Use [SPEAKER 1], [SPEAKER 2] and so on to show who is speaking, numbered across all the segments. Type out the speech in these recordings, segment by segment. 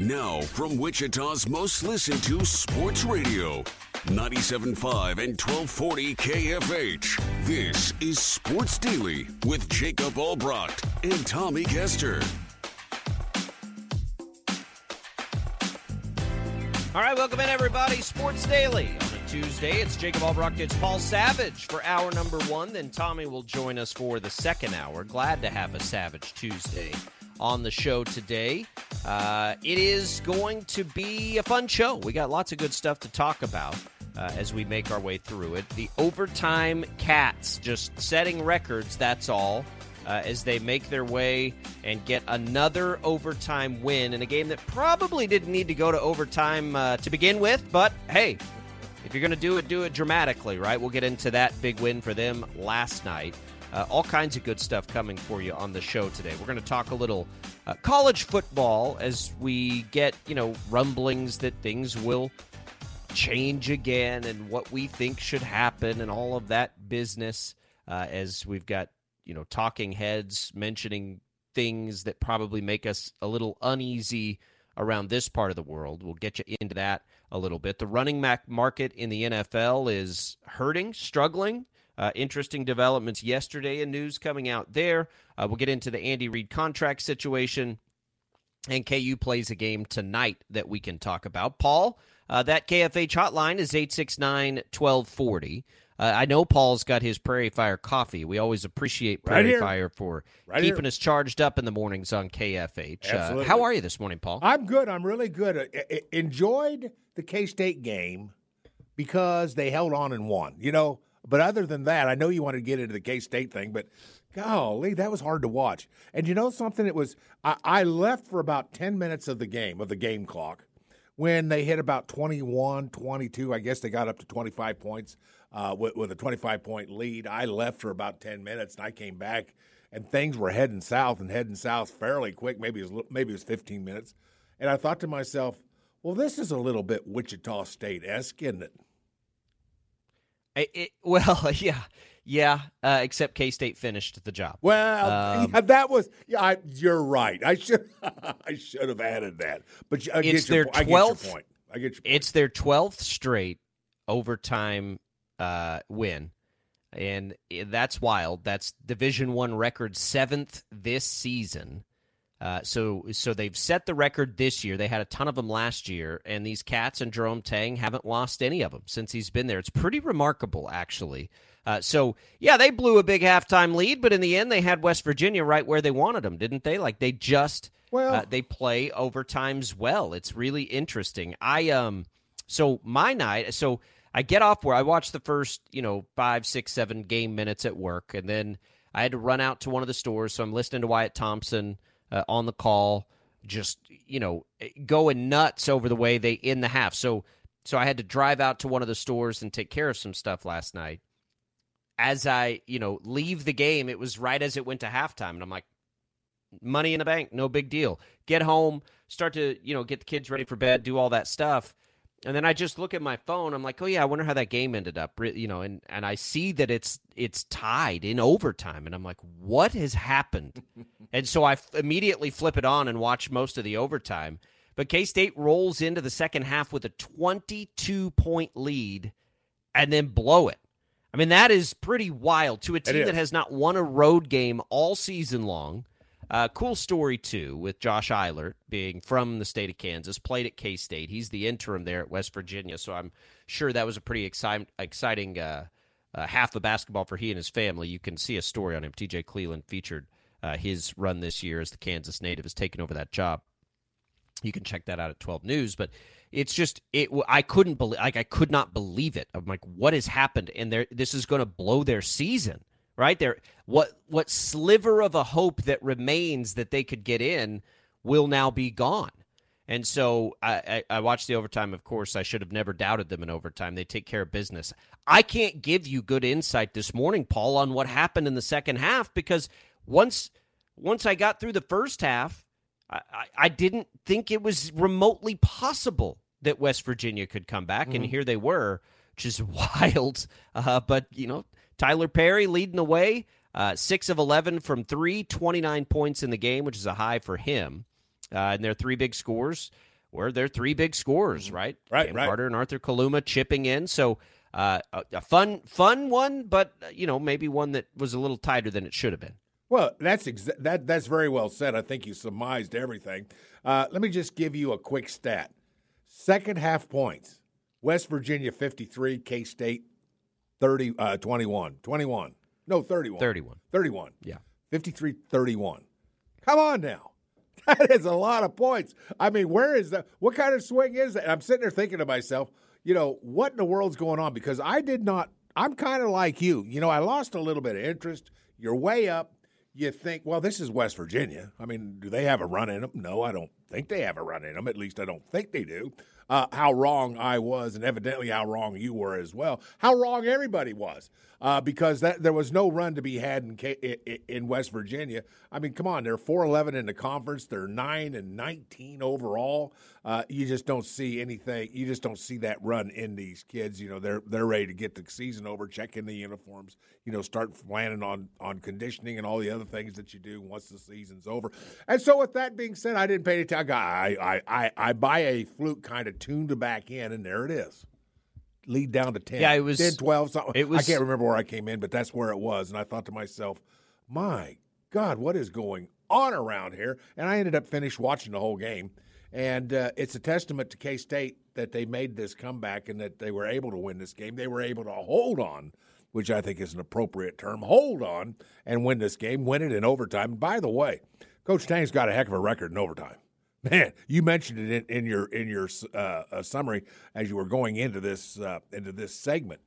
[SPEAKER 1] Now, from Wichita's most listened to sports radio, 97.5 and 1240 KFH. This is Sports Daily with Jacob Albrecht and Tommy Kester.
[SPEAKER 2] All right, welcome in, everybody. Sports Daily on a Tuesday. It's Jacob Albrecht. It's Paul Savage for hour number one. Then Tommy will join us for the second hour. Glad to have a Savage Tuesday on the show today. Uh, it is going to be a fun show. We got lots of good stuff to talk about uh, as we make our way through it. The overtime Cats just setting records, that's all, uh, as they make their way and get another overtime win in a game that probably didn't need to go to overtime uh, to begin with. But hey, if you're going to do it, do it dramatically, right? We'll get into that big win for them last night. Uh, all kinds of good stuff coming for you on the show today. We're going to talk a little uh, college football as we get, you know, rumblings that things will change again and what we think should happen and all of that business uh, as we've got, you know, talking heads mentioning things that probably make us a little uneasy around this part of the world. We'll get you into that a little bit. The running back market in the NFL is hurting, struggling. Uh, interesting developments yesterday and news coming out there. Uh, we'll get into the Andy Reid contract situation. And KU plays a game tonight that we can talk about. Paul, uh, that KFH hotline is 869 1240. Uh, I know Paul's got his Prairie Fire coffee. We always appreciate Prairie
[SPEAKER 3] right
[SPEAKER 2] Fire for
[SPEAKER 3] right
[SPEAKER 2] keeping
[SPEAKER 3] here.
[SPEAKER 2] us charged up in the mornings on KFH. Uh, how are you this morning, Paul?
[SPEAKER 3] I'm good. I'm really good. Uh, I- I- enjoyed the K State game because they held on and won. You know, but other than that, I know you want to get into the K State thing, but golly, that was hard to watch. And you know something? It was I, I left for about ten minutes of the game of the game clock when they hit about 21, 22. I guess they got up to 25 points uh, with, with a 25 point lead. I left for about 10 minutes and I came back and things were heading south and heading south fairly quick. Maybe it was, maybe it was 15 minutes. And I thought to myself, well, this is a little bit Wichita State esque, isn't it?
[SPEAKER 2] It- it- well, yeah, yeah. Uh, except K State finished the job.
[SPEAKER 3] Well,
[SPEAKER 2] Um,
[SPEAKER 3] yeah, that was. Yeah, I, you're right. I should. I should have added that. But I
[SPEAKER 2] It's
[SPEAKER 3] get your,
[SPEAKER 2] their
[SPEAKER 3] po- I get your
[SPEAKER 2] 12th
[SPEAKER 3] point. I get your point.
[SPEAKER 2] It's their twelfth straight overtime uh, win, and that's wild. That's Division One record seventh this season. Uh, so so they've set the record this year. They had a ton of them last year, and these cats and Jerome Tang haven't lost any of them since he's been there. It's pretty remarkable, actually. Uh, so yeah, they blew a big halftime lead, but in the end, they had West Virginia right where they wanted them, didn't they? Like they just
[SPEAKER 3] Well-
[SPEAKER 2] uh, they play overtimes well. It's really interesting. I um so my night so I get off where I watch the first you know five six seven game minutes at work, and then I had to run out to one of the stores. So I'm listening to Wyatt Thompson uh, on the call, just you know going nuts over the way they in the half. So so I had to drive out to one of the stores and take care of some stuff last night. As I you know leave the game, it was right as it went to halftime, and I'm like, money in the bank, no big deal. Get home, start to, you know, get the kids ready for bed, do all that stuff. And then I just look at my phone. I'm like, "Oh yeah, I wonder how that game ended up." You know, and and I see that it's it's tied in overtime and I'm like, "What has happened?" and so I f- immediately flip it on and watch most of the overtime. But K-State rolls into the second half with a 22 point lead and then blow it. I mean, that is pretty wild to a team that has not won a road game all season long. Uh, cool story, too, with Josh Eilert being from the state of Kansas, played at K State. He's the interim there at West Virginia, so I'm sure that was a pretty exci- exciting uh, uh, half of basketball for he and his family. You can see a story on him. TJ Cleveland featured uh, his run this year as the Kansas native has taken over that job. You can check that out at 12 News, but it's just it. I couldn't believe, like, I could not believe it. I'm like, what has happened? And there, this is going to blow their season right there. What what sliver of a hope that remains that they could get in will now be gone. And so I, I, I, watched the overtime. Of course, I should have never doubted them in overtime. They take care of business. I can't give you good insight this morning, Paul, on what happened in the second half because once once I got through the first half, I, I, I didn't think it was remotely possible that West Virginia could come back, mm-hmm. and here they were, which is wild. Uh, but you know, Tylor Perry leading the way, uh, 6 of 11 from three, 29 points in the game, which is a high for him. Uh, and their three big scores were their three big scores, mm-hmm. right?
[SPEAKER 3] Right,
[SPEAKER 2] Cam
[SPEAKER 3] right.
[SPEAKER 2] Carter and Arthur Kaluma chipping in. So uh, a, a, fun, fun one, but you know maybe one that was a little tighter than it should have been.
[SPEAKER 3] Well, that's exa- that that's very well said. I think you surmised everything. Uh, let me just give you a quick stat: second half points, West Virginia fifty three, K State 30, uh, 21. 21. No, 31.
[SPEAKER 2] 31.
[SPEAKER 3] 31.
[SPEAKER 2] Yeah.
[SPEAKER 3] 53 31. Come on now. That is a lot of points. I mean, where is that? What kind of swing is that? I'm sitting there thinking to myself, you know, what in the world's going on? Because I did not, I'm kind of like you. You know, I lost a little bit of interest. You're way up. You think, well, this is West Virginia. I mean, do they have a run in them? No, I don't think they have a run in them. At least I don't think they do uh, how wrong I was, and evidently how wrong you were as well. How wrong everybody was, uh, because that there was no run to be had in in, West Virginia. I mean, come on, they're four eleven in the conference. They're nine and nineteen overall. Uh, you just don't see anything. You just don't see that run in these kids. You know, they're they're ready to get the season over, check in the uniforms. You know, start planning on on conditioning and all the other things that you do once the season's over. And so, with that being said, I didn't pay any attention. I I I, I buy a fluke kind of tuned back in, and there it is. Lead down to 10.
[SPEAKER 2] Yeah, it was
[SPEAKER 3] 10, 12, something.
[SPEAKER 2] It was,
[SPEAKER 3] I can't remember where I came in, but that's where it was. And I thought to myself, my God, what is going on around here? And I ended up finished watching the whole game. And uh, it's a testament to K State that they made this comeback and that they were able to win this game. They were able to hold on, which I think is an appropriate term, hold on and win this game, win it in overtime. by the way, Coach Tang's got a heck of a record in overtime. Man, you mentioned it in, in your in your uh, uh, summary as you were going into this uh, into this segment.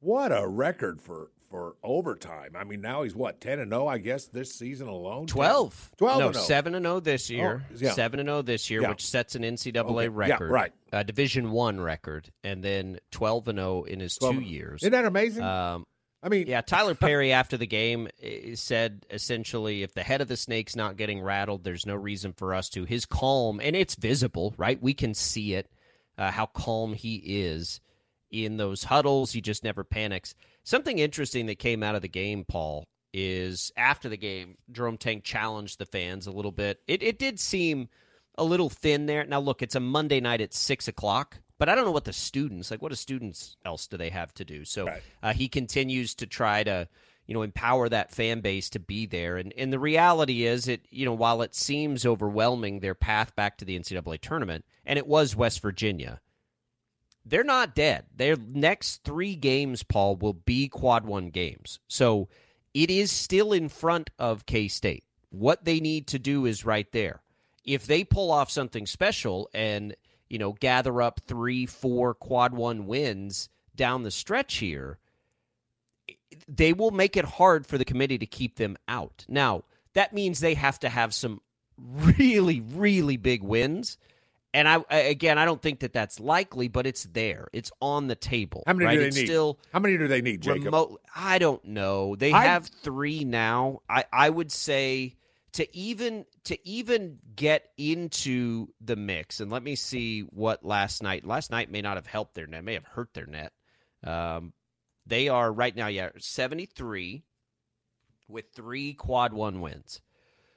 [SPEAKER 3] What a record for for overtime. I mean, now he's what ten and zero, oh, I guess, this season alone.
[SPEAKER 2] 12.
[SPEAKER 3] 12
[SPEAKER 2] no,
[SPEAKER 3] oh.
[SPEAKER 2] seven and zero oh this year.
[SPEAKER 3] Oh, yeah.
[SPEAKER 2] Seven and zero this year,
[SPEAKER 3] yeah.
[SPEAKER 2] which sets an NCAA okay. record,
[SPEAKER 3] yeah, right?
[SPEAKER 2] A Division one record, and then twelve and zero in his two years.
[SPEAKER 3] Isn't that amazing?
[SPEAKER 2] Um,
[SPEAKER 3] I mean,
[SPEAKER 2] yeah, Tylor Perry after the game said essentially, if the head of the snake's not getting rattled, there's no reason for us to. His calm, and it's visible, right? We can see it, uh, how calm he is in those huddles. He just never panics. Something interesting that came out of the game, Paul, is after the game, Jerome Tang challenged the fans a little bit. It, it did seem a little thin there. Now, look, it's a Monday night at 6 o'clock. But I don't know what the students like. What do students else do they have to do? So
[SPEAKER 3] right.
[SPEAKER 2] uh, he continues to try to you know empower that fan base to be there. And and the reality is, it you know while it seems overwhelming their path back to the NCAA tournament, and it was West Virginia. They're not dead. Their next three games, Paul, will be quad one games. So it is still in front of K State. What they need to do is right there. If they pull off something special and you know, gather up three, four quad one wins down the stretch here, they will make it hard for the committee to keep them out. Now, that means they have to have some really, really big wins. And I again, I don't think that that's likely, but it's there. It's on the table.
[SPEAKER 3] How many
[SPEAKER 2] right?
[SPEAKER 3] do they
[SPEAKER 2] it's
[SPEAKER 3] need?
[SPEAKER 2] Still,
[SPEAKER 3] how many do they need, Jacob?
[SPEAKER 2] Remote, I don't know. They
[SPEAKER 3] I,
[SPEAKER 2] have three now. I I would say to even to even get into the mix and let me see what last night last night may not have helped their net may have hurt their net um, they are right now yeah 73 with three quad one wins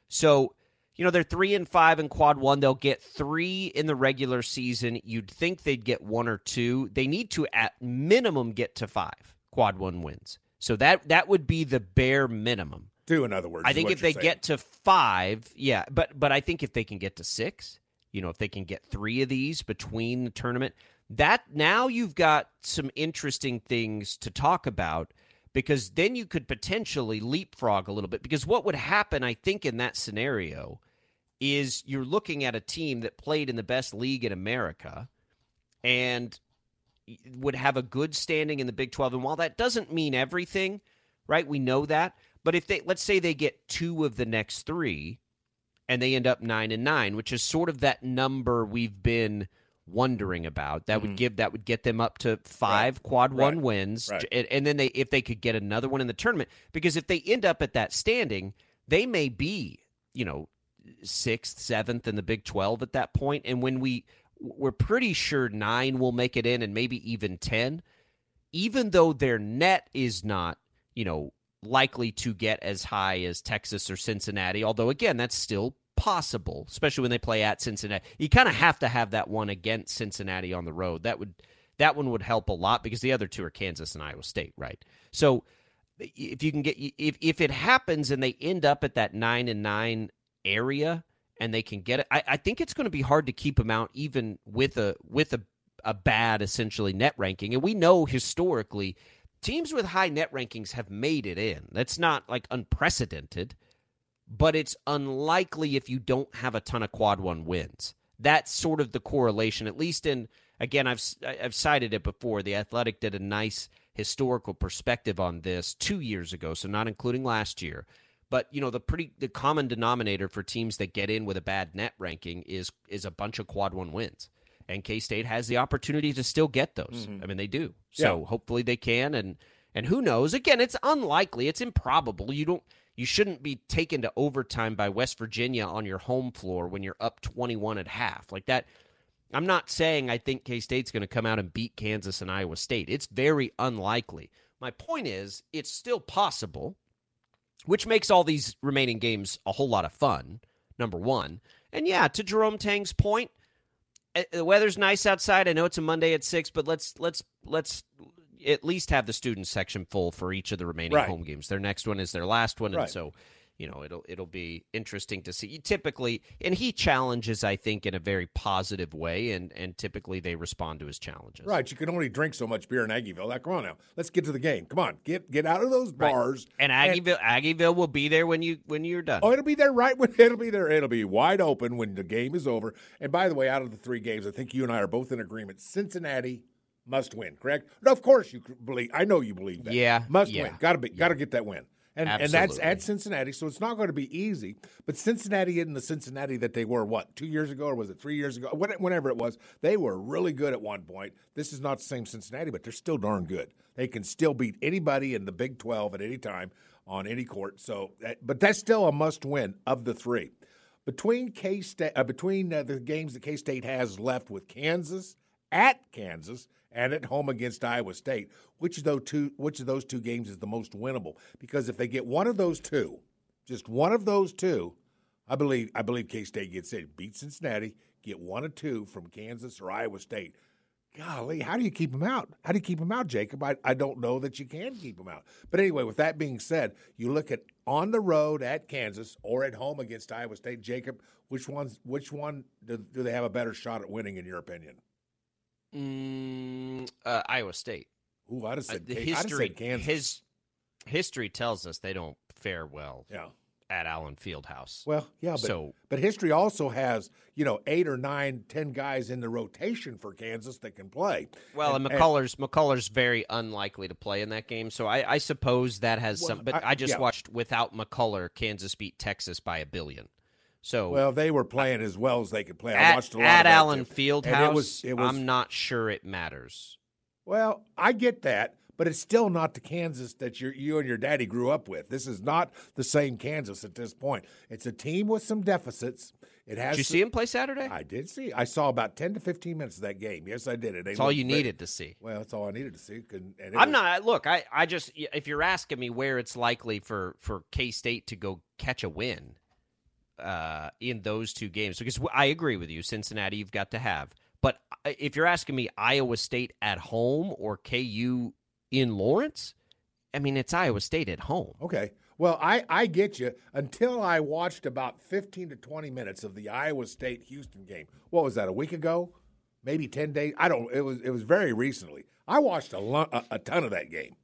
[SPEAKER 2] so you know, they're three and five in quad one. They'll get three in the regular season. You'd think they'd get one or two. They need to at minimum get to five quad one wins. So that that would be the bare minimum.
[SPEAKER 3] Two, in other words.
[SPEAKER 2] I think if they
[SPEAKER 3] saying.
[SPEAKER 2] get to five, yeah, but but I think if they can get to six, you know, if they can get three of these between the tournament, that now you've got some interesting things to talk about because then you could potentially leapfrog a little bit. Because what would happen, I think, in that scenario is you're looking at a team that played in the best league in America and would have a good standing in the Big 12. And while that doesn't mean everything, right? We know that. But if they, let's say they get two of the next three and they end up nine and nine, which is sort of that number we've been wondering about, that would mm-hmm. give, that would get them up to five quad one
[SPEAKER 3] Right.
[SPEAKER 2] wins.
[SPEAKER 3] Right.
[SPEAKER 2] And, and then they, if they could get another one in the tournament, because if they end up at that standing, they may be, you know, sixth, seventh in the Big 12 at that. And when we, we're pretty sure nine will make it in and maybe even 10, even though their net is not, you know, likely to get as high as Texas or Cincinnati, although again, that's still possible, especially when they play at Cincinnati. You kind of have to have that one against Cincinnati on the road. That would that one would help a lot because the other two are Kansas and Iowa State, right? So if you can get if if it happens and they end up at that 9 and 9 area and they can get it, I, I think it's going to be hard to keep them out even with a with a a bad essentially net ranking. And we know historically teams with high net rankings have made it in. That's not like unprecedented, but it's unlikely if you don't have a ton of quad one wins. That's sort of the correlation, at least in again. I've I've cited it before. The Athletic did a nice historical perspective on this two years ago, so not including last year. But you know the pretty the common denominator for teams that get in with a bad net ranking is is a bunch of quad one wins and K State has the opportunity to still get those. Mm-hmm. I mean, they do. So
[SPEAKER 3] Yeah.
[SPEAKER 2] hopefully they can, and and who knows? Again, it's unlikely. It's improbable. You don't. You shouldn't be taken to overtime by West Virginia on your home floor when you're up 21 at half like that. I'm not saying I think K State's going to come out and beat Kansas and Iowa State. It's very unlikely. My point is, it's still possible, which makes all these remaining games a whole lot of fun. Number one, and yeah, to Jerome Tang's point, uh, the weather's nice outside. I know it's a Monday at six, but let's let's let's at least have the student section full for each of the remaining
[SPEAKER 3] Right.
[SPEAKER 2] home games. Their next one is their last one, and so you know it'll it'll be interesting to see. You typically, and he challenges, I think, in a very positive way, and and typically they respond to his challenges.
[SPEAKER 3] Right, you can only drink so much beer in Aggieville. Like, come on now, let's get to the game. Come on, get get out of those
[SPEAKER 2] Right.
[SPEAKER 3] bars.
[SPEAKER 2] And Aggieville, Aggieville will be there when you when you're done.
[SPEAKER 3] Oh, it'll be there right when it'll be there. It'll be wide open when the game is over. And by the way, out of the three games, I think you and I are both in agreement. Cincinnati must win. Correct? No, of course you believe. I know you believe that.
[SPEAKER 2] Yeah,
[SPEAKER 3] must
[SPEAKER 2] yeah.
[SPEAKER 3] win. Got to be. Got to get that win. And and that's at Cincinnati, so it's not going to be easy. But Cincinnati isn't the Cincinnati that they were what two years ago, or was it three years ago? Whenever it was, they were really good at one point. This is not the same Cincinnati, but they're still darn good. They can still beat anybody in the Big Twelve at any time on any court. So, but that's still a must-win of the three. Between K State, uh, between uh, the games that K State has left with Kansas at Kansas and at home against Iowa State, which of those two, which of those two games is the most winnable? Because if they get one of those two, just one of those two, I believe I believe K State gets it. Beat Cincinnati, get one or two from Kansas or Iowa State. Golly, how do you keep them out? How do you keep them out, Jacob? I, I don't know that you can keep them out. But anyway, with that being said, you look at on the road at Kansas or at home against Iowa State. Jacob, which one's which one do, do they have a better shot at winning in your opinion?
[SPEAKER 2] Mm, uh, Iowa State.
[SPEAKER 3] Ooh, I'd have
[SPEAKER 2] Uh,
[SPEAKER 3] said, have
[SPEAKER 2] history
[SPEAKER 3] said Kansas.
[SPEAKER 2] his history tells us they don't fare well
[SPEAKER 3] yeah.
[SPEAKER 2] at Allen Fieldhouse.
[SPEAKER 3] Well, yeah, but
[SPEAKER 2] So-
[SPEAKER 3] but history also has you know eight or nine, ten guys in the rotation for Kansas that can play.
[SPEAKER 2] Well, and, McCullar's McCullar's very unlikely to play in that game, so I, I suppose that has
[SPEAKER 3] Well,
[SPEAKER 2] some. But
[SPEAKER 3] I-
[SPEAKER 2] I, just
[SPEAKER 3] yeah.
[SPEAKER 2] watched without McCullar, Kansas beat Texas by a billion. So
[SPEAKER 3] Well, they were playing as well as they could play. I watched a lot
[SPEAKER 2] at
[SPEAKER 3] of that,
[SPEAKER 2] Allen. Fieldhouse,
[SPEAKER 3] it was, it was,
[SPEAKER 2] I'm not sure it matters.
[SPEAKER 3] Well, I get that, but it's still not the Kansas that you you and your daddy grew up with. This is not the same Kansas at this point. It's a team with some deficits. It has.
[SPEAKER 2] Did you
[SPEAKER 3] some-
[SPEAKER 2] see him play Saturday?
[SPEAKER 3] I did see. I saw about ten to fifteen minutes of that game. Yes, I did. It
[SPEAKER 2] That's all you needed to see.
[SPEAKER 3] Well, that's all I needed to see. And, and
[SPEAKER 2] I'm
[SPEAKER 3] was-
[SPEAKER 2] not. Look, I, I just if you're asking me where it's likely for for K State to go catch a win, uh, in those two games because I agree with you. Cincinnati, you've got to have. But if you're asking me, Iowa State at home or KU in Lawrence, I mean, it's Iowa State at home.
[SPEAKER 3] Okay. Well, I, I get you until I watched about 15 to 20 minutes of the Iowa State Houston game. What was that, a week ago? Maybe 10 days? I don't it was it was very recently. I watched a, lo- a, a ton of that game.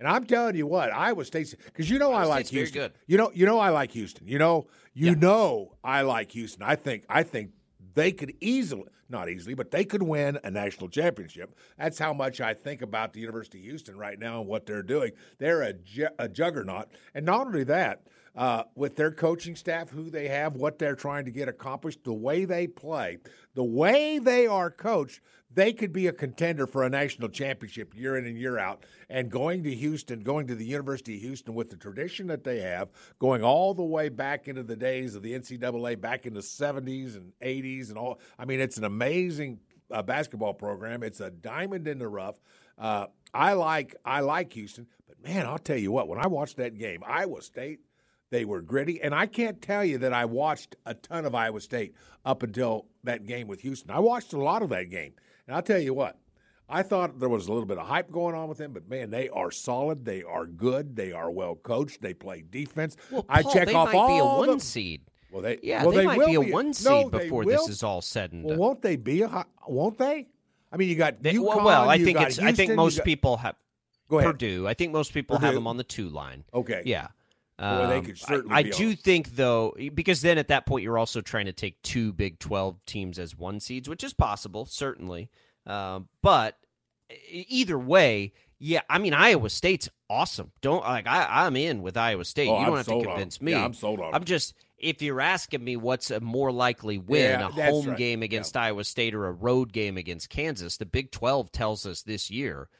[SPEAKER 3] And I'm telling you what, Iowa State's because you know
[SPEAKER 2] Iowa
[SPEAKER 3] I like
[SPEAKER 2] State's very
[SPEAKER 3] Houston.
[SPEAKER 2] good.
[SPEAKER 3] You know, you know I like Houston. You know, you
[SPEAKER 2] Yeah.
[SPEAKER 3] know I like Houston. I think I think they could easily, not easily, but they could win a national championship. That's how much I think about the University of Houston right now and what they're doing. They're a, ju- a juggernaut, and not only that, uh, with their coaching staff, who they have, what they're trying to get accomplished, the way they play, the way they are coached, they could be a contender for a national championship year in and year out. And going to Houston, going to the University of Houston with the tradition that they have, going all the way back into the days of the NCAA, back in the 70s and 80s and all. I mean, it's an amazing uh, basketball program. It's a diamond in the rough. Uh, I like I like Houston, but man, I'll tell you what. When I watched that game, Iowa State, they were gritty, and I can't tell you that I watched a ton of Iowa State up until that game with Houston. I watched a lot of that game, and I'll tell you what. I thought there was a little bit of hype going on with them, but man, they are solid. They are good. They are well coached. They play defense.
[SPEAKER 2] Well,
[SPEAKER 3] I
[SPEAKER 2] Paul,
[SPEAKER 3] check
[SPEAKER 2] they
[SPEAKER 3] off
[SPEAKER 2] might be a one seed.
[SPEAKER 3] Well, they
[SPEAKER 2] Yeah,
[SPEAKER 3] well,
[SPEAKER 2] they, might
[SPEAKER 3] will
[SPEAKER 2] be a one
[SPEAKER 3] No,
[SPEAKER 2] seed
[SPEAKER 3] they
[SPEAKER 2] before this is all said and
[SPEAKER 3] Well,
[SPEAKER 2] done.
[SPEAKER 3] won't they be a? Won't they? I mean, you got
[SPEAKER 2] They-
[SPEAKER 3] UConn,
[SPEAKER 2] well, well, I think it's. I think most
[SPEAKER 3] got-
[SPEAKER 2] people have
[SPEAKER 3] Go ahead.
[SPEAKER 2] Purdue. I think most people have them on the two line.
[SPEAKER 3] Okay.
[SPEAKER 2] Yeah. Um,
[SPEAKER 3] could
[SPEAKER 2] I-
[SPEAKER 3] certainly
[SPEAKER 2] I, do think though, because then at that point you're also trying to take two Big Twelve teams as one seeds, which is possible, certainly. Um, but either way, yeah, I mean Iowa State's awesome. Don't like I, I'm in with Iowa State.
[SPEAKER 3] Oh,
[SPEAKER 2] you don't
[SPEAKER 3] I'm
[SPEAKER 2] have to convince
[SPEAKER 3] on
[SPEAKER 2] me.
[SPEAKER 3] Yeah, I'm sold on.
[SPEAKER 2] I'm just if you're asking me what's a more likely win,
[SPEAKER 3] Yeah,
[SPEAKER 2] a home
[SPEAKER 3] right.
[SPEAKER 2] game against Iowa State or a road game against Kansas, the Big 12 tells us this year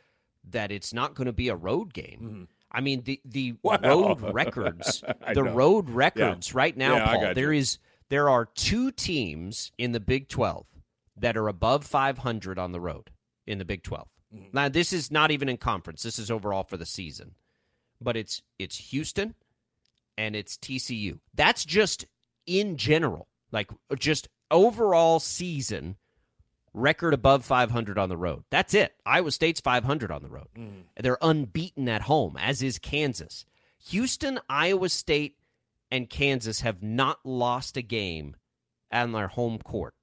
[SPEAKER 2] that it's not going to be a road game. I mean, the the road records, the
[SPEAKER 3] know.
[SPEAKER 2] road records right now,
[SPEAKER 3] Yeah,
[SPEAKER 2] Paul. There there are two teams in the Big 12 that are above 500 on the road in the Big 12.
[SPEAKER 3] Mm-hmm.
[SPEAKER 2] Now, this is not even in conference. This is overall for the season. But it's it's Houston and it's TCU. That's just in general, like just overall season record above 500 on the road. That's it. Iowa State's 500 on the road. Mm-hmm. They're unbeaten at home, as is Kansas. Houston, Iowa State, and Kansas have not lost a game on their home court.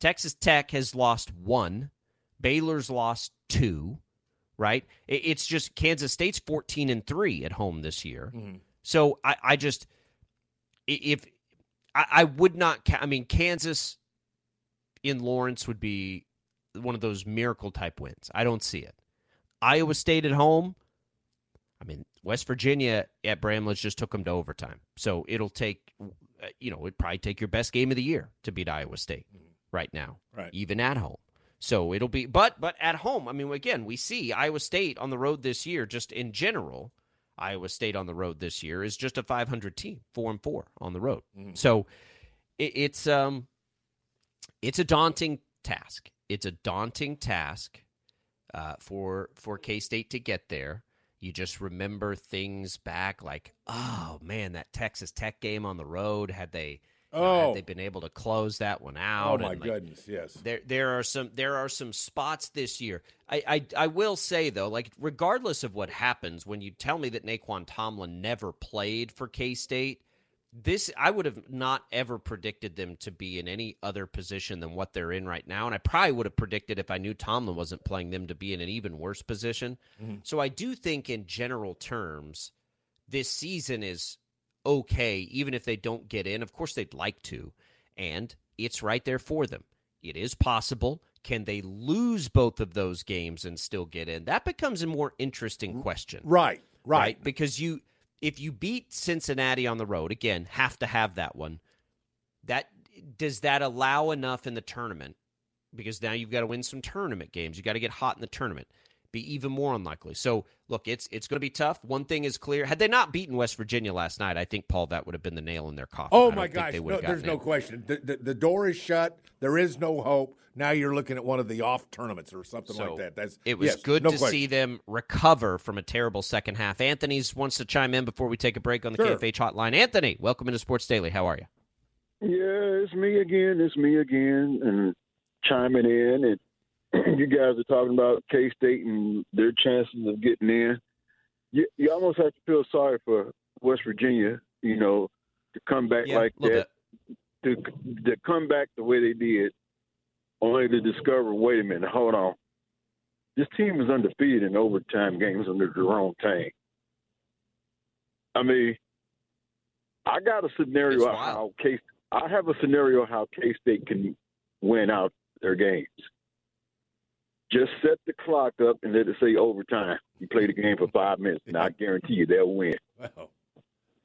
[SPEAKER 2] Texas Tech has lost one. Baylor's lost two. Right? It's just Kansas State's 14 and three at home this year. Mm-hmm. So I, I just if I, I would not. I mean, Kansas in Lawrence would be one of those miracle type wins. I don't see it. Iowa State at home. I mean, West Virginia at Bramlage just took them to overtime. So it'll take, you know, it'd probably take your best game of the year to beat Iowa State right now,
[SPEAKER 3] Right.
[SPEAKER 2] even at home. So it'll be, but but at home, I mean, again, we see Iowa State on the road this year. Just in general, Iowa State on the road this year is just a 500 team, four and four on the road. So it, it's um, it's a daunting task. It's a daunting task uh, for for K State to get there. You just remember things back like, oh man, that Texas Tech game on the road. Had they, you know,
[SPEAKER 3] Oh.
[SPEAKER 2] had they been able to close that one out?
[SPEAKER 3] Oh
[SPEAKER 2] my like,
[SPEAKER 3] goodness, yes.
[SPEAKER 2] there there are some there are some spots this year. I, I I will say though, like regardless of what happens, when you tell me that Nae'Qwan Tomlin never played for K State, this I would have not ever predicted them to be in any other position than what they're in right now. And I probably would have predicted if I knew Tomlin wasn't playing them to be in an even worse position. Mm-hmm. So I do think in general terms, this season is okay, even if they don't get in. Of course, they'd like to, and it's right there for them. It is possible. Can they lose both of those games and still get in? That becomes a more interesting question.
[SPEAKER 3] Right, right.
[SPEAKER 2] Because you if you beat Cincinnati on the road, again, have to have that one. That does that allow enough in the tournament? Because now you've got to win some tournament games. You got to get hot in the tournament. Be even more unlikely. So look, it's it's going to be tough. One thing is clear: had they not beaten West Virginia last night, I think Paul that would have been the nail in their coffin.
[SPEAKER 3] Oh my
[SPEAKER 2] don't
[SPEAKER 3] gosh, no, there's no
[SPEAKER 2] in.
[SPEAKER 3] question. The, the, the door is shut. There is no hope. Now you're looking at one of the off tournaments or something
[SPEAKER 2] So
[SPEAKER 3] like that. That's
[SPEAKER 2] it was
[SPEAKER 3] yes,
[SPEAKER 2] good
[SPEAKER 3] no
[SPEAKER 2] to
[SPEAKER 3] question.
[SPEAKER 2] see them recover from a terrible second half. Anthony's wants to chime in before we take a break on the
[SPEAKER 3] Sure.
[SPEAKER 2] KFH hotline. Anthony, welcome into Sports Daily. How are you?
[SPEAKER 4] Yeah, it's me again. It's me again, and chiming in. And you guys are talking about K State and their chances of getting in. You, you almost have to feel sorry for West Virginia, you know, to come back
[SPEAKER 2] Yeah,
[SPEAKER 4] like that,
[SPEAKER 2] bit.
[SPEAKER 4] to to come back the way they did, only to discover, wait a minute, hold on, this team is undefeated in overtime games under Jerome Tang. I mean, I got a scenario
[SPEAKER 2] It's
[SPEAKER 4] of
[SPEAKER 2] wild.
[SPEAKER 4] how K. I have a scenario how K State can win out their games. Just set the clock up and let it say overtime. You play the game for five minutes, and I guarantee you they'll win.
[SPEAKER 3] Well,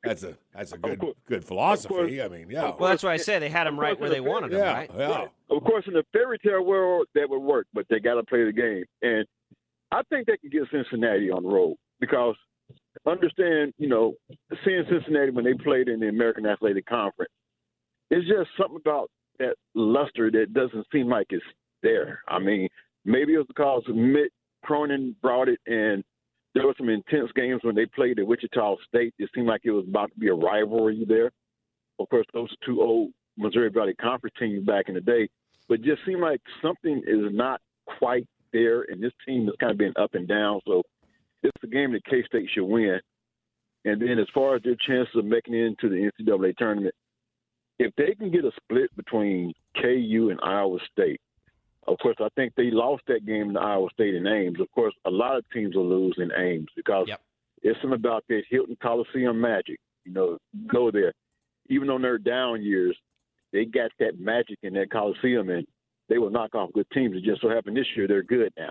[SPEAKER 3] that's a that's a good
[SPEAKER 4] course.
[SPEAKER 3] good philosophy. I mean, yeah,
[SPEAKER 2] Well, that's why I said they had them right where they wanted them,
[SPEAKER 3] yeah,
[SPEAKER 2] right?
[SPEAKER 3] yeah.
[SPEAKER 4] Of course, in the fairy tale world, that would work, but they got to play the game. And I think they can get Cincinnati on the road because understand, you know, seeing Cincinnati when they played in the American Athletic Conference, it's just something about that luster that doesn't seem like it's there. I mean, maybe it was because Mick Cronin brought it, and there were some intense games when they played at Wichita State. It seemed like it was about to be a rivalry there. Of course, those two old Missouri Valley Conference teams back in the day, but just seemed like something is not quite there, and this team has kind of been up and down. So it's a game that K State should win. And then as far as their chances of making it into the NCAA tournament, if they can get a split between KU and Iowa State, of course, I think they lost that game to Iowa State in Ames. Of course, a lot of teams will lose in Ames because
[SPEAKER 2] Yep.
[SPEAKER 4] it's something about that Hilton Coliseum magic. You know, go there. Even on their down years, they got that magic in that Coliseum, and they will knock off good teams. It just so happened this year they're good now.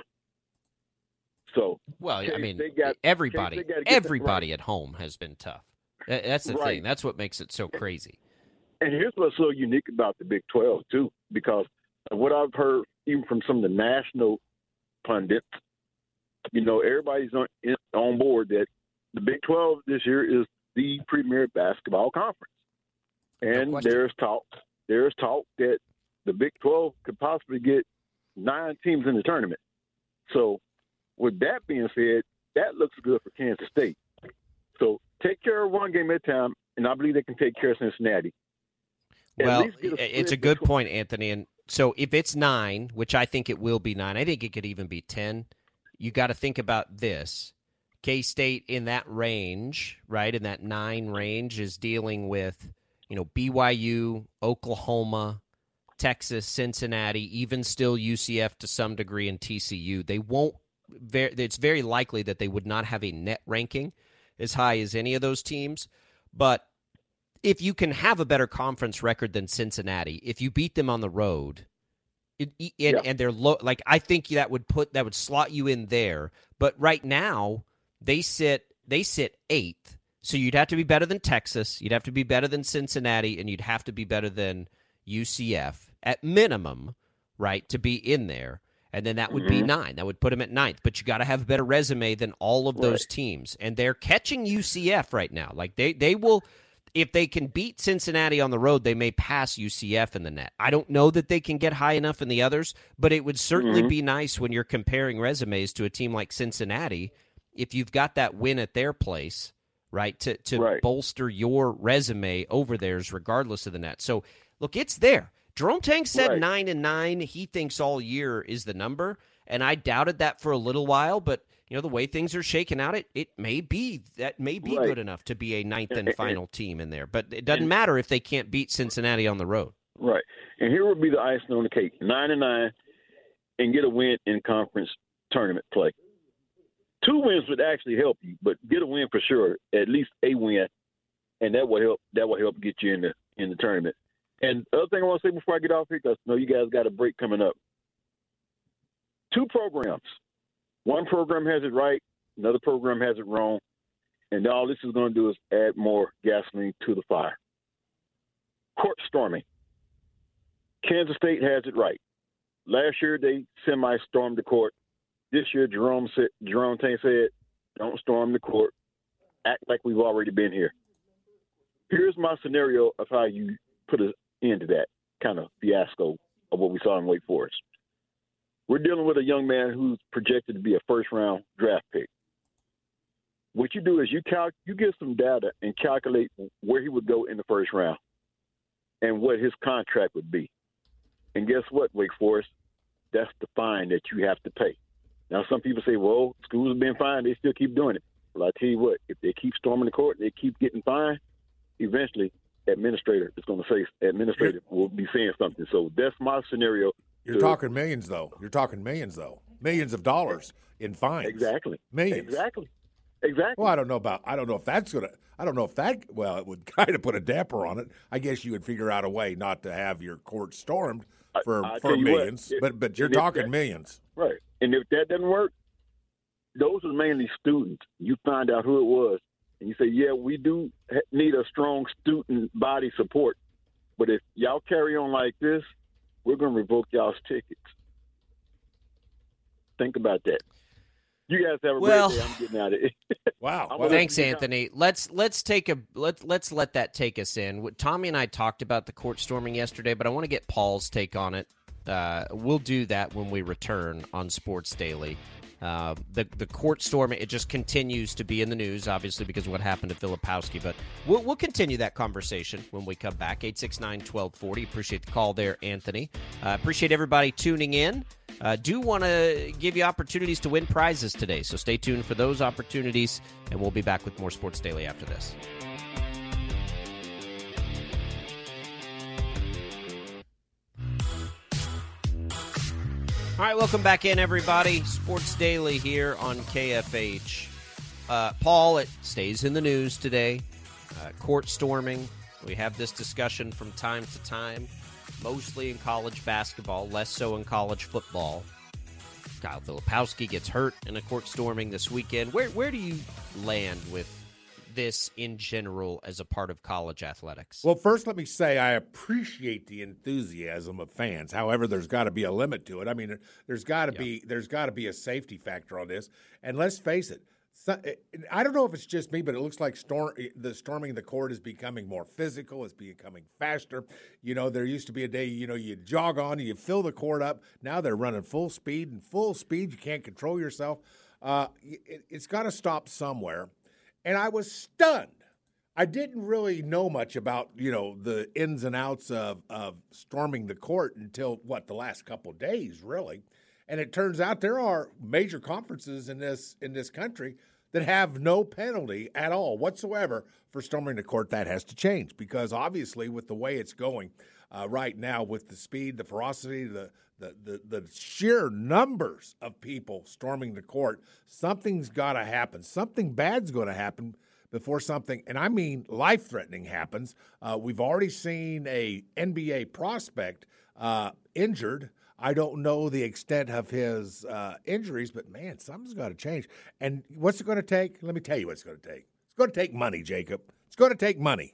[SPEAKER 4] So
[SPEAKER 2] Well, I mean,
[SPEAKER 4] got-
[SPEAKER 2] everybody,
[SPEAKER 4] K- they gotta
[SPEAKER 2] everybody at home has been tough. That's the thing. That's what makes it so crazy.
[SPEAKER 4] And here's what's so unique about the Big 12 too, because what I've heard even from some of the national pundits, you know, everybody's on in- on board that the Big 12 this year is the premier basketball conference, and
[SPEAKER 2] question.
[SPEAKER 4] there's talk there's talk that the Big 12 could possibly get nine teams in the tournament. So, with that being said, that looks good for Kansas State. So take care of one game at a time, and I believe they can take care of Cincinnati. At
[SPEAKER 2] Well,
[SPEAKER 4] a
[SPEAKER 2] it's a good point, Anthony. And so if it's nine, which I think it will be nine, I think it could even be 10. You got to think about this. K State in that range, right? In that nine range is dealing with, you know, BYU, Oklahoma, Texas, Cincinnati, even still UCF to some degree, and TCU. They won't. It's very likely that they would not have a net ranking as high as any of those teams. But if you can have a better conference record than Cincinnati, if you beat them on the road, it, and,
[SPEAKER 4] Yeah.
[SPEAKER 2] and they're low, like I think that would put that would slot you in there. But right now, they sit they sit eighth, so you'd have to be better than Texas, you'd have to be better than Cincinnati, and you'd have to be better than UCF at minimum, right, to be in there. And then that would be
[SPEAKER 4] Mm-hmm.
[SPEAKER 2] nine. That would put them at ninth. But you got to have a better resume than all of those
[SPEAKER 4] Right.
[SPEAKER 2] teams. And they're catching UCF right now. Like they they will if they can beat Cincinnati on the road, they may pass UCF in the net. I don't know that they can get high enough in the others, but it would certainly
[SPEAKER 4] Mm-hmm.
[SPEAKER 2] be nice when you're comparing resumes to a team like Cincinnati if you've got that win at their place, right? To to
[SPEAKER 4] Right.
[SPEAKER 2] bolster your resume over theirs regardless of the net. So, look, it's there. Jerome Tang said
[SPEAKER 4] Right.
[SPEAKER 2] 9 and 9 he thinks all year is the number, and I doubted that for a little while, but you know the way things are shaking out, it it may be that may be
[SPEAKER 4] Right.
[SPEAKER 2] good enough to be a ninth and
[SPEAKER 4] And-
[SPEAKER 2] final team in there. But it doesn't matter if they can't beat Cincinnati on the road.
[SPEAKER 4] Right. And here would be the icing on the cake. Nine and nine and get a win in conference tournament play. Two wins would actually help you, but get a win for sure. At least a win. And that will help that will help get you in the in the tournament. And the other thing I want to say before I get off here, because I know you guys got a break coming up. Two programs. One program has it right, another program has it wrong, and all this is going to do is add more gasoline to the fire. Court storming. Kansas State has it right. Last year they semi stormed the court. this year Jerome said Jerome Tang said, "Don't storm the court. Act like we've already been here." Here's my scenario of how you put an end to that kind of fiasco of what we saw in Wake Forest. We're dealing with a young man who's projected to be a first round draft pick. What you do is you cal- you get some data and calculate where he would go in the first round and what his contract would be. And guess what, Wake Forest? That's the fine that you have to pay. Now, some people say, well, schools have been fined. They still keep doing it. Well, I tell you what, if they keep storming the court, they keep getting fined, eventually administrator is going to say, administrator will be saying something. So that's my scenario.
[SPEAKER 3] You're talking millions, though. You're talking millions, though. Millions of dollars in fines.
[SPEAKER 4] Exactly.
[SPEAKER 3] Millions.
[SPEAKER 4] Exactly. Exactly.
[SPEAKER 3] Well, I don't know about. I don't know if that's gonna. I don't know if that. Well, it would kind of put a damper on it. I guess you would figure out a way not to have your court stormed for
[SPEAKER 4] I
[SPEAKER 3] for
[SPEAKER 4] you what,
[SPEAKER 3] millions.
[SPEAKER 4] if-
[SPEAKER 3] but but you're talking
[SPEAKER 4] that-
[SPEAKER 3] millions.
[SPEAKER 4] Right. And if that doesn't work, those are mainly students. You find out who it was, and you say, yeah, we do need a strong student body support. But if y'all carry on like this, we're going to revoke y'all's tickets. Think about that. You guys have a
[SPEAKER 2] Well-
[SPEAKER 4] great day. I'm getting out of it.
[SPEAKER 3] Wow. Well,
[SPEAKER 2] Thanks, Anthony. Let's let's take a let let's let that take us in. Tommy and I talked about the court storming yesterday, but I want to get Paul's take on it. Uh, we'll do that when we return on Sports Daily. Uh, the the court storm it just continues to be in the news, obviously because of what happened to Filipowski. But we'll, we'll continue that conversation when we come back. 869-1240. Appreciate the call there, Anthony. Uh, appreciate everybody tuning in. Uh, do want to give you opportunities to win prizes today, so stay tuned for those opportunities, and we'll be back with more Sports Daily after this. All right, welcome back in, everybody. Sports Daily here on KFH. Uh, Paul, it stays in the news today. Uh, court storming. We have this discussion from time to time, mostly in college basketball, less so in college football. Kyle Filipowski gets hurt in a court storming this weekend. Where where do you land with this in general as a part of college athletics?
[SPEAKER 3] Well, first, let me say I appreciate the enthusiasm of fans. However, there's got to be a limit to it. I mean, there's got to be there's got to be a safety factor on this. And let's face it, I don't know if it's just me, but it looks like storm the storming the court is becoming more physical. It's becoming faster. You know, there used to be a day, you know, you jog on, you fill the court up. Now they're running full speed and full speed. You can't control yourself. Uh, it, it's got to stop somewhere. And I was stunned. I didn't really know much about you know the ins and outs of of storming the court until what the last couple days, really. And it turns out there are major conferences in this in this country that have no penalty at all whatsoever for storming the court. That has to change because obviously, with the way it's going uh, right now, with the speed, the ferocity, the the, the, the sheer numbers of people storming the court, something's got to happen. Something bad's going to happen before something, and I mean life threatening, happens. Uh, we've already seen a NBA prospect uh, injured. I don't know the extent of his uh, injuries, but man, something's got to change. And what's it going to take? Let me tell you what it's going to take. It's going to take money, Jacob. It's going to take money.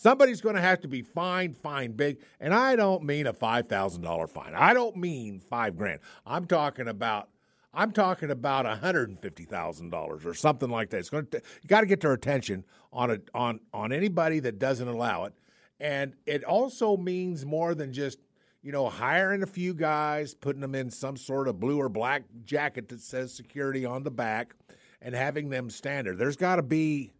[SPEAKER 3] Somebody's going to have to be fined, fined big. And I don't mean a $5,000 fine. I don't mean five grand. I'm talking about. I'm talking about $150,000 or something like that. It's going to you got to get their attention on a, on on anybody that doesn't allow it. And it also means more than just, you know, hiring a few guys, putting them in some sort of blue or black jacket that says security on the back and having them stand there. There's got to be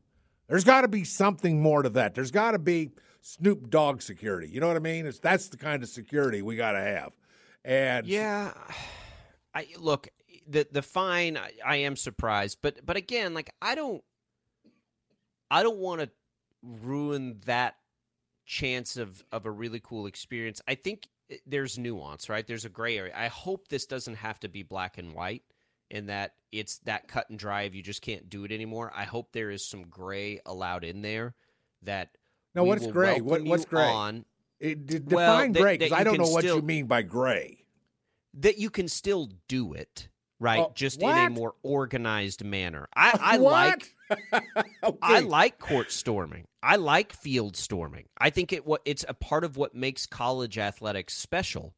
[SPEAKER 3] there's got to be something more to that. There's got to be Snoop Dogg security. You know what I mean? It's that's the kind of security we got to have. And
[SPEAKER 2] Yeah, I look the the fine. I, I am surprised, but but again, like I don't, I don't want to ruin that chance of of a really cool experience. I think eh, there's nuance, right? There's a gray area. I hope this doesn't have to be black and white, and that it's that cut and drive. You just can't do it anymore, I hope there is some gray allowed in there. That
[SPEAKER 3] Now, what's gray? What- what's gray?
[SPEAKER 2] On
[SPEAKER 3] it, d-
[SPEAKER 2] Well,
[SPEAKER 3] define
[SPEAKER 2] that-
[SPEAKER 3] gray because I don't know what
[SPEAKER 2] still-
[SPEAKER 3] you mean by gray.
[SPEAKER 2] that you can still do it right
[SPEAKER 3] Oh,
[SPEAKER 2] just in a more organized manner i, I like
[SPEAKER 3] okay.
[SPEAKER 2] i like court storming i like field storming i think it what it's a part of what makes college athletics special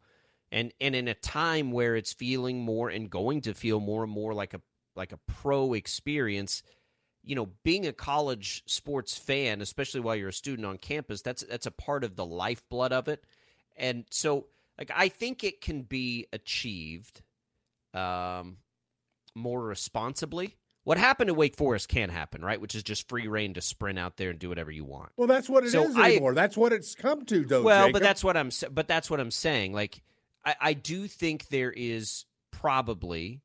[SPEAKER 2] And and in a time where it's feeling more and going to feel more and more like a like a pro experience, you know, being a college sports fan, especially while you're a student on campus, that's that's a part of the lifeblood of it. And so like I think it can be achieved um more responsibly. What happened to Wake Forest can happen, right? Which is just free reign to sprint out there and do whatever you want.
[SPEAKER 3] Well, that's what it is
[SPEAKER 2] So I-
[SPEAKER 3] anymore. that's what it's come to, though.
[SPEAKER 2] Well,
[SPEAKER 3] Jacob.
[SPEAKER 2] but that's what I'm. But that's what I'm saying. Like, I, I do think there is probably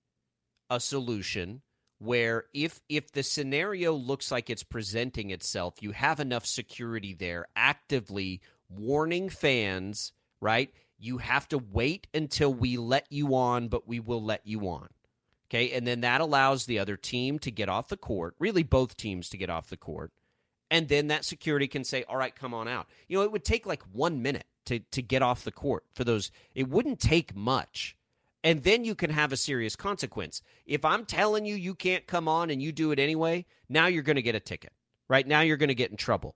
[SPEAKER 2] a solution where if if the scenario looks like it's presenting itself, you have enough security there actively warning fans, right? You have to wait until we let you on, but we will let you on. Okay, and then that allows the other team to get off the court, really both teams to get off the court. And then that security can say, all right, come on out. You know, it would take like one minute to, to get off the court for those. It wouldn't take much. And then you can have a serious consequence. If I'm telling you you can't come on and you do it anyway, now you're going to get a ticket. Right now you're going to get in trouble.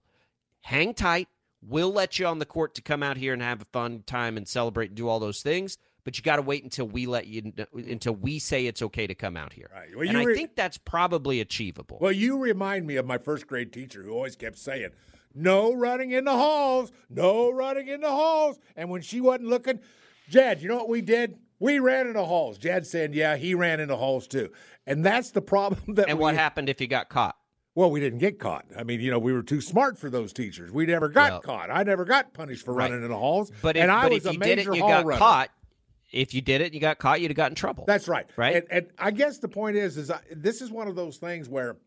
[SPEAKER 2] Hang tight. We'll let you on the court to come out here and have a fun time and celebrate and do all those things. But you got to wait until we let you until we say it's okay to come out here.
[SPEAKER 3] Right. Well,
[SPEAKER 2] and
[SPEAKER 3] you
[SPEAKER 2] I
[SPEAKER 3] re-
[SPEAKER 2] think that's probably achievable.
[SPEAKER 3] Well, you remind me of my first grade teacher who always kept saying, "No running in the halls, no running in the halls." And when she wasn't looking, Jad, you know what we did? We ran in the halls. Jad said, "Yeah, he ran in the halls too." And that's the problem that.
[SPEAKER 2] and
[SPEAKER 3] we,
[SPEAKER 2] what happened if you got caught?
[SPEAKER 3] Well, we didn't get caught. I mean, you know, we were too smart for those teachers. We never got
[SPEAKER 2] Well-
[SPEAKER 3] caught. I never got punished for
[SPEAKER 2] Right.
[SPEAKER 3] running in the halls.
[SPEAKER 2] But if,
[SPEAKER 3] and I
[SPEAKER 2] but
[SPEAKER 3] was
[SPEAKER 2] if
[SPEAKER 3] a
[SPEAKER 2] you did
[SPEAKER 3] major
[SPEAKER 2] it, you
[SPEAKER 3] hall
[SPEAKER 2] got
[SPEAKER 3] runner.
[SPEAKER 2] caught. If you did it, you got caught. You'd have gotten in trouble.
[SPEAKER 3] That's right.
[SPEAKER 2] Right?
[SPEAKER 3] And, and I guess the point is, is I, this is one of those things where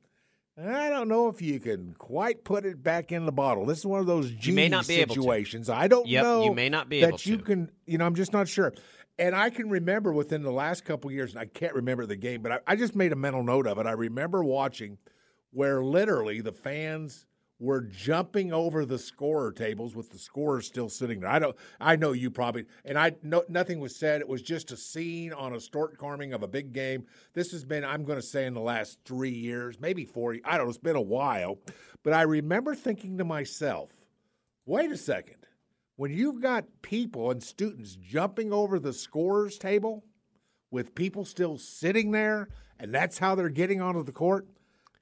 [SPEAKER 3] I don't know if you can quite put it back in the bottle. This is one of those genie
[SPEAKER 2] may not be able to.
[SPEAKER 3] situations. I don't
[SPEAKER 2] Yep,
[SPEAKER 3] know.
[SPEAKER 2] you may not be
[SPEAKER 3] that
[SPEAKER 2] able
[SPEAKER 3] you
[SPEAKER 2] to.
[SPEAKER 3] can. You know, I'm just not sure. And I can remember within the last couple years, and I can't remember the game, but I, I just made a mental note of it. I remember watching where literally the fans were jumping over the scorer tables with the scorers still sitting there. I don't. I know you probably, and I no nothing was said. It was just a scene on a Stort carming of a big game. This has been, I'm going to say, in the last three years, maybe four. I don't know. It's been a while, but I remember thinking to myself, "Wait a second. When you've got people and students jumping over the scorers table with people still sitting there, and that's how they're getting onto the court."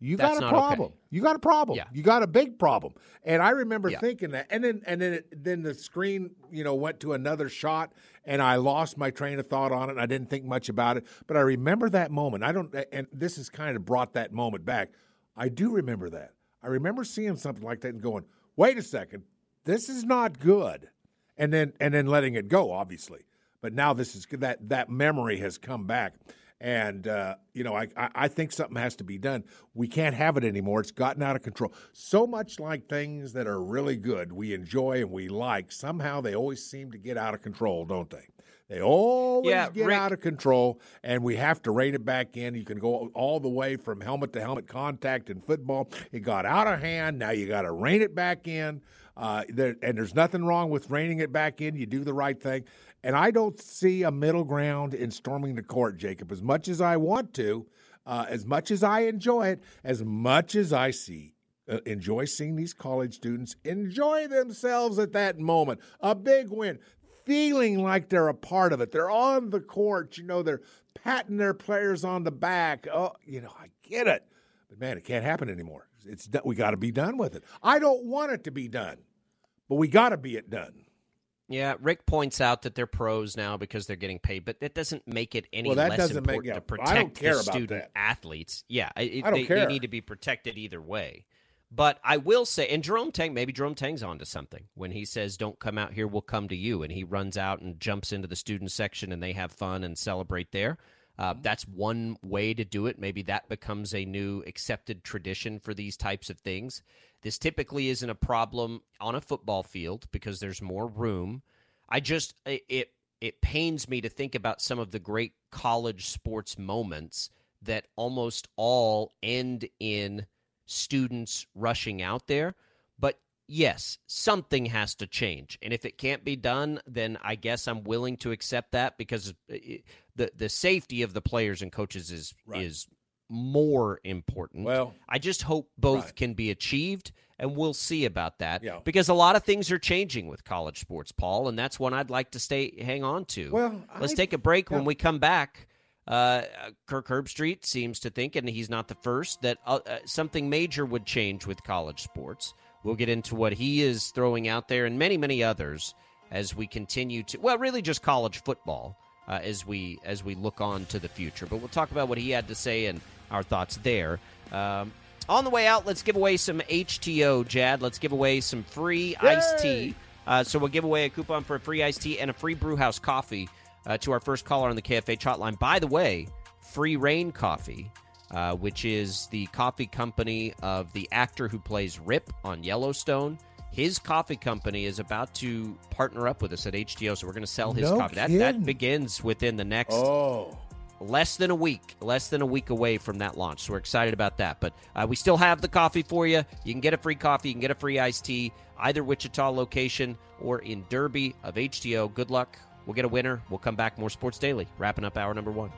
[SPEAKER 3] You
[SPEAKER 2] That's
[SPEAKER 3] got a
[SPEAKER 2] not okay.
[SPEAKER 3] problem. You got a problem.
[SPEAKER 2] Yeah.
[SPEAKER 3] You got a big problem. And I remember
[SPEAKER 2] Yeah.
[SPEAKER 3] thinking that, and then and then it, then the screen, you know, went to another shot, and I lost my train of thought on it. And I didn't think much about it, but I remember that moment. I don't, and this has kind of brought that moment back. I do remember that. I remember seeing something like that and going, "Wait a second, this is not good," and then and then letting it go, obviously. But now this is that that memory has come back. And uh, you know, I, I think something has to be done. We can't have it anymore. It's gotten out of control. So much like things that are really good, we enjoy and we like. Somehow they always seem to get out of control, don't they? They always
[SPEAKER 2] Yeah,
[SPEAKER 3] get
[SPEAKER 2] Rick-
[SPEAKER 3] out of control, and we have to rein it back in. You can go all the way from helmet to helmet contact in football. It got out of hand. Now you got to rein it back in. Uh, there, and there's nothing wrong with reining it back in. You do the right thing. And I don't see a middle ground in storming the court, Jacob. As much as I want to, uh, as much as I enjoy it, as much as I see uh, enjoy seeing these college students enjoy themselves at that moment. A big win, feeling like they're a part of it. They're on the court, you know, they're patting their players on the back. Oh, you know, I get it. But man, it can't happen anymore. It's we got to be done with it. I don't want it to be done, but we got to be it done.
[SPEAKER 2] Yeah, Rick points out that they're pros now because they're getting paid, but that doesn't make it any
[SPEAKER 3] Well, that
[SPEAKER 2] less
[SPEAKER 3] doesn't make-
[SPEAKER 2] important
[SPEAKER 3] yeah,
[SPEAKER 2] to protect the student
[SPEAKER 3] that.
[SPEAKER 2] athletes. Yeah, it, they, they need to be protected either way. But I will say, and Jerome Tang, maybe Jerome Tang's onto something when he says, "Don't come out here, we'll come to you," and he runs out and jumps into the student section and they have fun and celebrate there. Uh, that's one way to do it. Maybe that becomes a new accepted tradition for these types of things. This typically isn't a problem on a football field because there's more room. I just it it, it pains me to think about some of the great college sports moments that almost all end in students rushing out there. But yes, something has to change. And if it can't be done, then I guess I'm willing to accept that because it, the the safety of the players and coaches is
[SPEAKER 3] Right.
[SPEAKER 2] is more important.
[SPEAKER 3] Well,
[SPEAKER 2] I just hope both
[SPEAKER 3] right.
[SPEAKER 2] can be achieved, and we'll see about that.
[SPEAKER 3] Yeah.
[SPEAKER 2] Because a lot of things are changing with college sports, Paul, and that's one I'd like to stay hang on to.
[SPEAKER 3] Well,
[SPEAKER 2] let's
[SPEAKER 3] I-
[SPEAKER 2] take a break. When we come back, uh, Kirk Herbstreit seems to think, and he's not the first, that uh, uh, something major would change with college sports. We'll get into what he is throwing out there, and many, many others as we continue to. Well, really, just college football uh, as we as we look on to the future. But we'll talk about what he had to say and our thoughts there. Um, on the way out, let's give away some HTeaO, Jad. Let's give away some free iced tea. Uh, so we'll give away a coupon for a free iced tea and a free brewhouse coffee uh, to our first caller on the KFH hotline. By the way, Free Rein coffee, uh, which is the coffee company of the actor who plays Rip on Yellowstone. His coffee company is about to partner up with us at HTeaO, so we're going to sell his
[SPEAKER 3] No
[SPEAKER 2] coffee. That, that begins within the next
[SPEAKER 3] Oh,
[SPEAKER 2] less than a week, less than a week away from that launch. So we're excited about that. But uh, we still have the coffee for you. You can get a free coffee, you can get a free iced tea, either Wichita location or in Derby of HTO. Good luck. We'll get a winner. We'll come back more Sports Daily, wrapping up hour number one.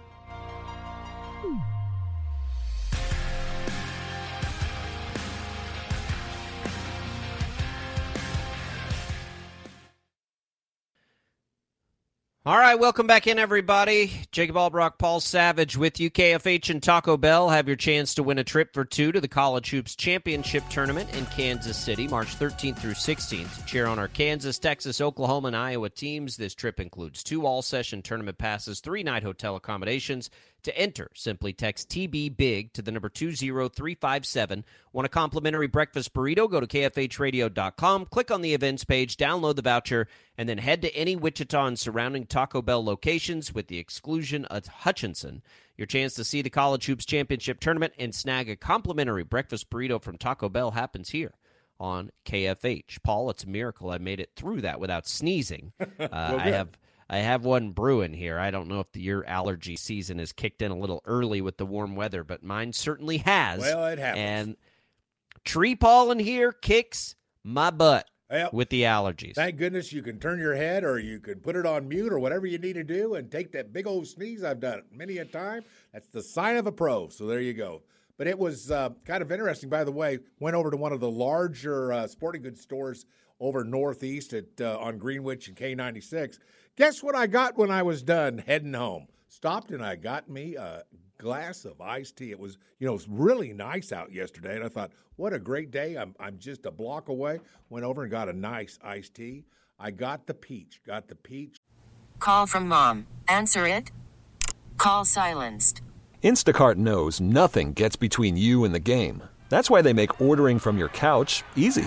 [SPEAKER 2] All right, welcome back in, everybody. Jacob Albrecht, Paul Savage with you. KFH and Taco Bell have your chance to win a trip for two to the College Hoops Championship Tournament in Kansas City, March 13th through 16th. Cheer on our Kansas, Texas, Oklahoma, and Iowa teams. This trip includes two all session tournament passes, three night hotel accommodations. To enter, simply text TB Big to the number 20357. Want a complimentary breakfast burrito? Go to KFHradio.com, click on the events page, download the voucher, and then head to any Wichita and surrounding Taco Bell locations with the exclusion of Hutchinson. Your chance to see the College Hoops Championship Tournament and snag a complimentary breakfast burrito from Taco Bell happens here on KFH. Paul, it's a miracle I made it through that without sneezing. Uh, I have I have one brewing here. I don't know if the, your allergy season has kicked in a little early with the warm weather, but mine certainly has.
[SPEAKER 3] Well, it happens.
[SPEAKER 2] And tree pollen here kicks my butt
[SPEAKER 3] Well,
[SPEAKER 2] with the allergies.
[SPEAKER 3] thank goodness you can turn your head or you can put it on mute or whatever you need to do and take that big old sneeze. I've done it many a time. That's the sign of a pro. So there you go. But it was uh, kind of interesting, by the way. Went over to one of the larger uh, sporting goods stores over northeast at uh, on Greenwich and K96. Guess what I got when I was done heading home? Stopped and I got me a glass of iced tea. It was, you know, it was really nice out yesterday, and I thought, what a great day. I'm I'm just a block away. Went over and got a nice iced tea. I got the peach. Got the peach.
[SPEAKER 5] Call from mom. Answer it. Call silenced.
[SPEAKER 6] Instacart knows nothing gets between you and the game. That's why they make ordering from your couch easy.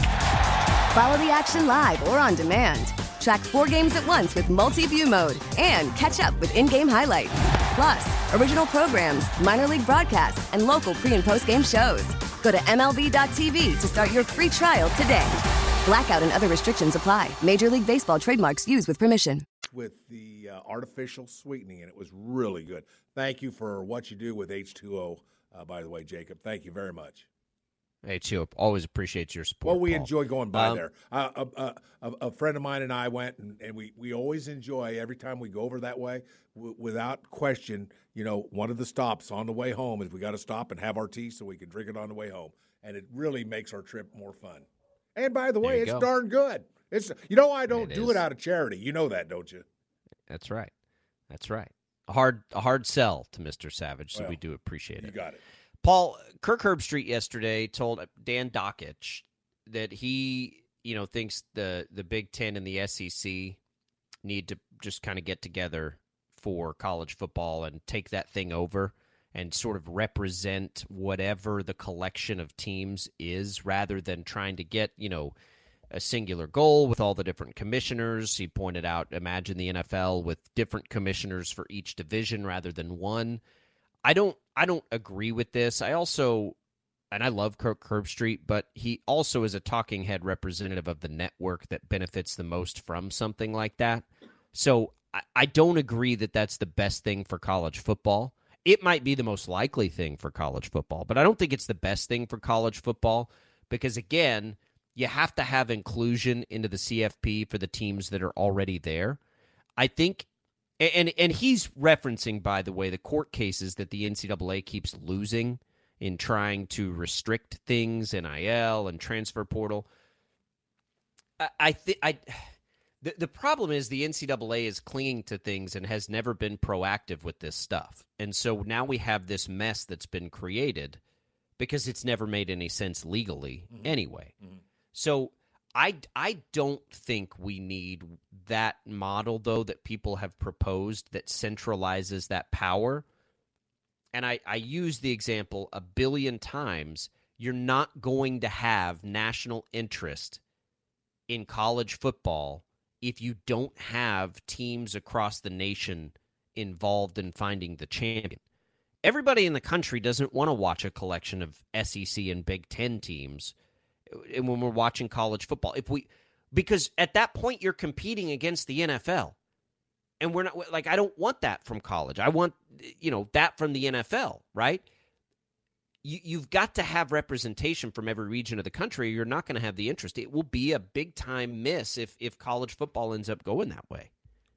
[SPEAKER 7] Follow the action live or on demand. Track four games at once with multi view mode and catch up with in game highlights. Plus, original programs, minor league broadcasts, and local pre and post game shows. Go to MLB.tv to start your free trial today. Blackout and other restrictions apply. Major League Baseball trademarks used with permission.
[SPEAKER 3] with the uh, artificial sweetening, and it was really good. Thank you for what you do with HTeaO, uh, by the way, Jacob. Thank you very much.
[SPEAKER 2] Hey, too. Always appreciate your support.
[SPEAKER 3] Well, we
[SPEAKER 2] Paul.
[SPEAKER 3] enjoy going by
[SPEAKER 2] Um,
[SPEAKER 3] there. Uh, a, a, a, a friend of mine and I went, and, and we, we always enjoy every time we go over that way. W- without question, you know, one of the stops on the way home is we got to stop and have our tea so we can drink it on the way home, and it really makes our trip more fun. And by the way, it's
[SPEAKER 2] go.
[SPEAKER 3] darn good. It's you know I don't
[SPEAKER 2] It
[SPEAKER 3] do
[SPEAKER 2] is.
[SPEAKER 3] it out of charity. You know that, don't you?
[SPEAKER 2] That's right. That's right. A hard, a hard sell to Mr. Savage, so
[SPEAKER 3] Well,
[SPEAKER 2] we do appreciate it.
[SPEAKER 3] You got it.
[SPEAKER 2] Paul Kirk Herbstreit yesterday told Dan Dakich that he, you know, thinks the the Big Ten and the SEC need to just kind of get together for college football and take that thing over and sort of represent whatever the collection of teams is, rather than trying to get, you know, a singular goal with all the different commissioners. He pointed out, imagine the NFL with different commissioners for each division rather than one. I don't I don't agree with this. I also and I love Kirk Herbstreit, but he also is a talking head representative of the network that benefits the most from something like that. So I, I don't agree that that's the best thing for college football. It might be the most likely thing for college football, but I don't think it's the best thing for college football because, again, you have to have inclusion into the CFP for the teams that are already there. I think, and and he's referencing, by the way, the court cases that the NCAA keeps losing in trying to restrict things, NIL and transfer portal. I, I think I. The, the problem is the NCAA is clinging to things and has never been proactive with this stuff. And so now we have this mess that's been created because it's never made any sense legally mm-hmm. anyway. Mm-hmm. So I, I don't think we need that model, though, that people have proposed that centralizes that power. And I, I use the example a billion times. You're not going to have national interest in college football if you don't have teams across the nation involved in finding the champion. Everybody in the country doesn't want to watch a collection of SEC and Big Ten teams and when we're watching college football. If we because at that point you're competing against the NFL. And we're not like I don't want that from college. I want you know that from the NFL, right? you, you've got to have representation from every region of the country. Or you're not going to have the interest. It will be a big time miss if if college football ends up going that way.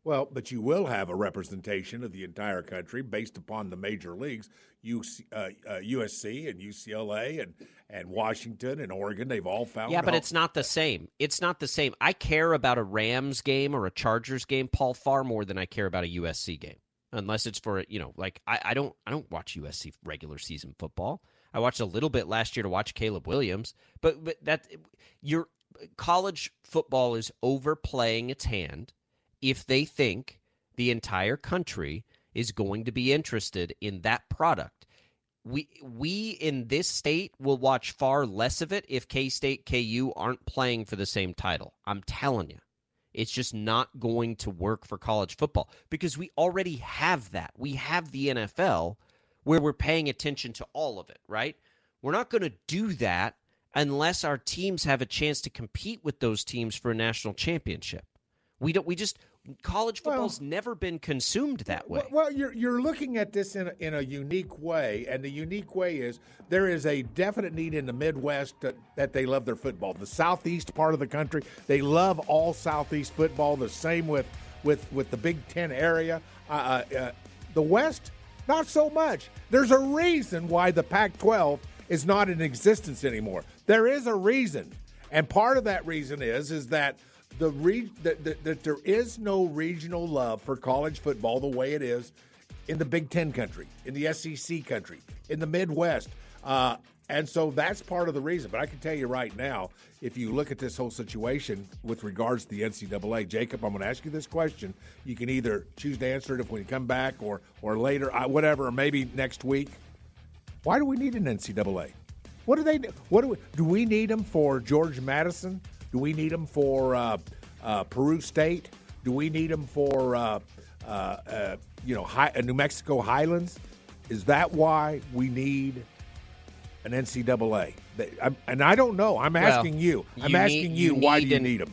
[SPEAKER 3] Well, but you will have a representation of the entire country based upon the major leagues. UC, uh, uh, USC and UCLA and, and Washington and Oregon, they've all found.
[SPEAKER 2] Yeah, but it's not the same. It's not the same. I care about a Rams game or a Chargers game, Paul, far more than I care about a USC game. Unless it's for you know, like I, I don't I don't watch USC regular season football. I watched a little bit last year to watch Caleb Williams, but but that your college football is overplaying its hand if they think the entire country is going to be interested in that product. We we in this state will watch far less of it if K State KU aren't playing for the same title. I'm telling you. It's just not going to work for college football because we already have that. We have the NFL where we're paying attention to all of it, right? We're not going to do that unless our teams have a chance to compete with those teams for a national championship. We don't. We just college football's well, never been consumed that way.
[SPEAKER 3] Well, you're you're looking at this in a, in a unique way, and the unique way is there is a definite need in the Midwest to, that they love their football. The southeast part of the country, they love all southeast football. The same with with with the Big Ten area. Uh, uh, uh the West, not so much. There's a reason why the Pac 12 is not in existence anymore. There is a reason. And part of that reason is is that the re- that, that, that there is no regional love for college football the way it is in the Big Ten country, in the SEC country, in the Midwest. Uh, and so that's part of the reason. But I can tell you right now, if you look at this whole situation with regards to the NCAA, Jacob, I'm going to ask you this question. You can either choose to answer it if we come back or or later, whatever, or maybe next week. Why do we need an NCAA? What do they? What do we? Do we need them for George Mason? Do we need them for uh, uh, Peru State? Do we need them for uh, uh, uh you know high, New Mexico Highlands? Is that why we need an NCAA? And I don't know. I'm asking well, you. I'm you asking need, you, you why do you an, need them?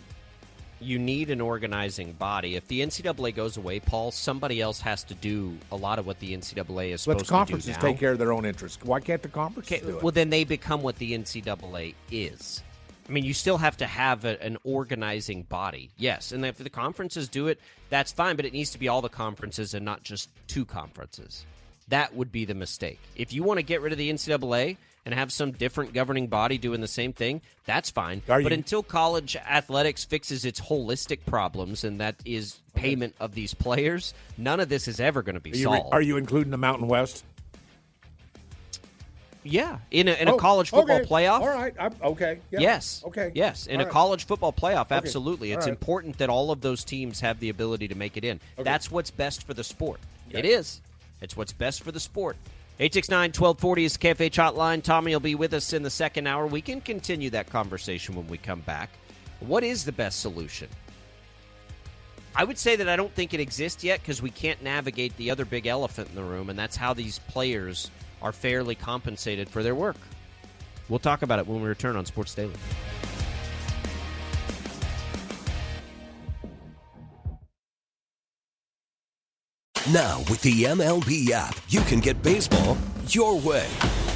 [SPEAKER 2] You need an organizing body. If the NCAA goes away, Paul, somebody else has to do a lot of what the NCAA is supposed to do.
[SPEAKER 3] Let the conferences take care of their own interests. Why can't the conferences okay, do
[SPEAKER 2] it? Well, then they become what the NCAA is. I mean, you still have to have a, an organizing body, yes. And if the conferences do it, that's fine, but it needs to be all the conferences and not just two conferences. That would be the mistake. If you want to get rid of the NCAA and have some different governing body doing the same thing, that's fine. Are but you... until college athletics fixes its holistic problems, and that is payment of these players, none of this is ever going to be
[SPEAKER 3] are you,
[SPEAKER 2] solved.
[SPEAKER 3] Are you including the Mountain West?
[SPEAKER 2] Yeah, in a, in a oh, college football
[SPEAKER 3] okay.
[SPEAKER 2] playoff.
[SPEAKER 3] All right. I'm, okay.
[SPEAKER 2] Yeah. Yes. Okay. Yes, in all a right. college football playoff, absolutely. Okay. It's right. important that all of those teams have the ability to make it in. Okay. That's what's best for the sport. It is. It's what's best for the sport. 869-1240 is the KFH hotline. Tommy will be with us in the second hour. We can continue that conversation when we come back. What is the best solution? I would say that I don't think it exists yet because we can't navigate the other big elephant in the room, and that's how these players are fairly compensated for their work. We'll talk about it when we return on Sports Daily.
[SPEAKER 8] Now, with the MLB app, you can get baseball your way.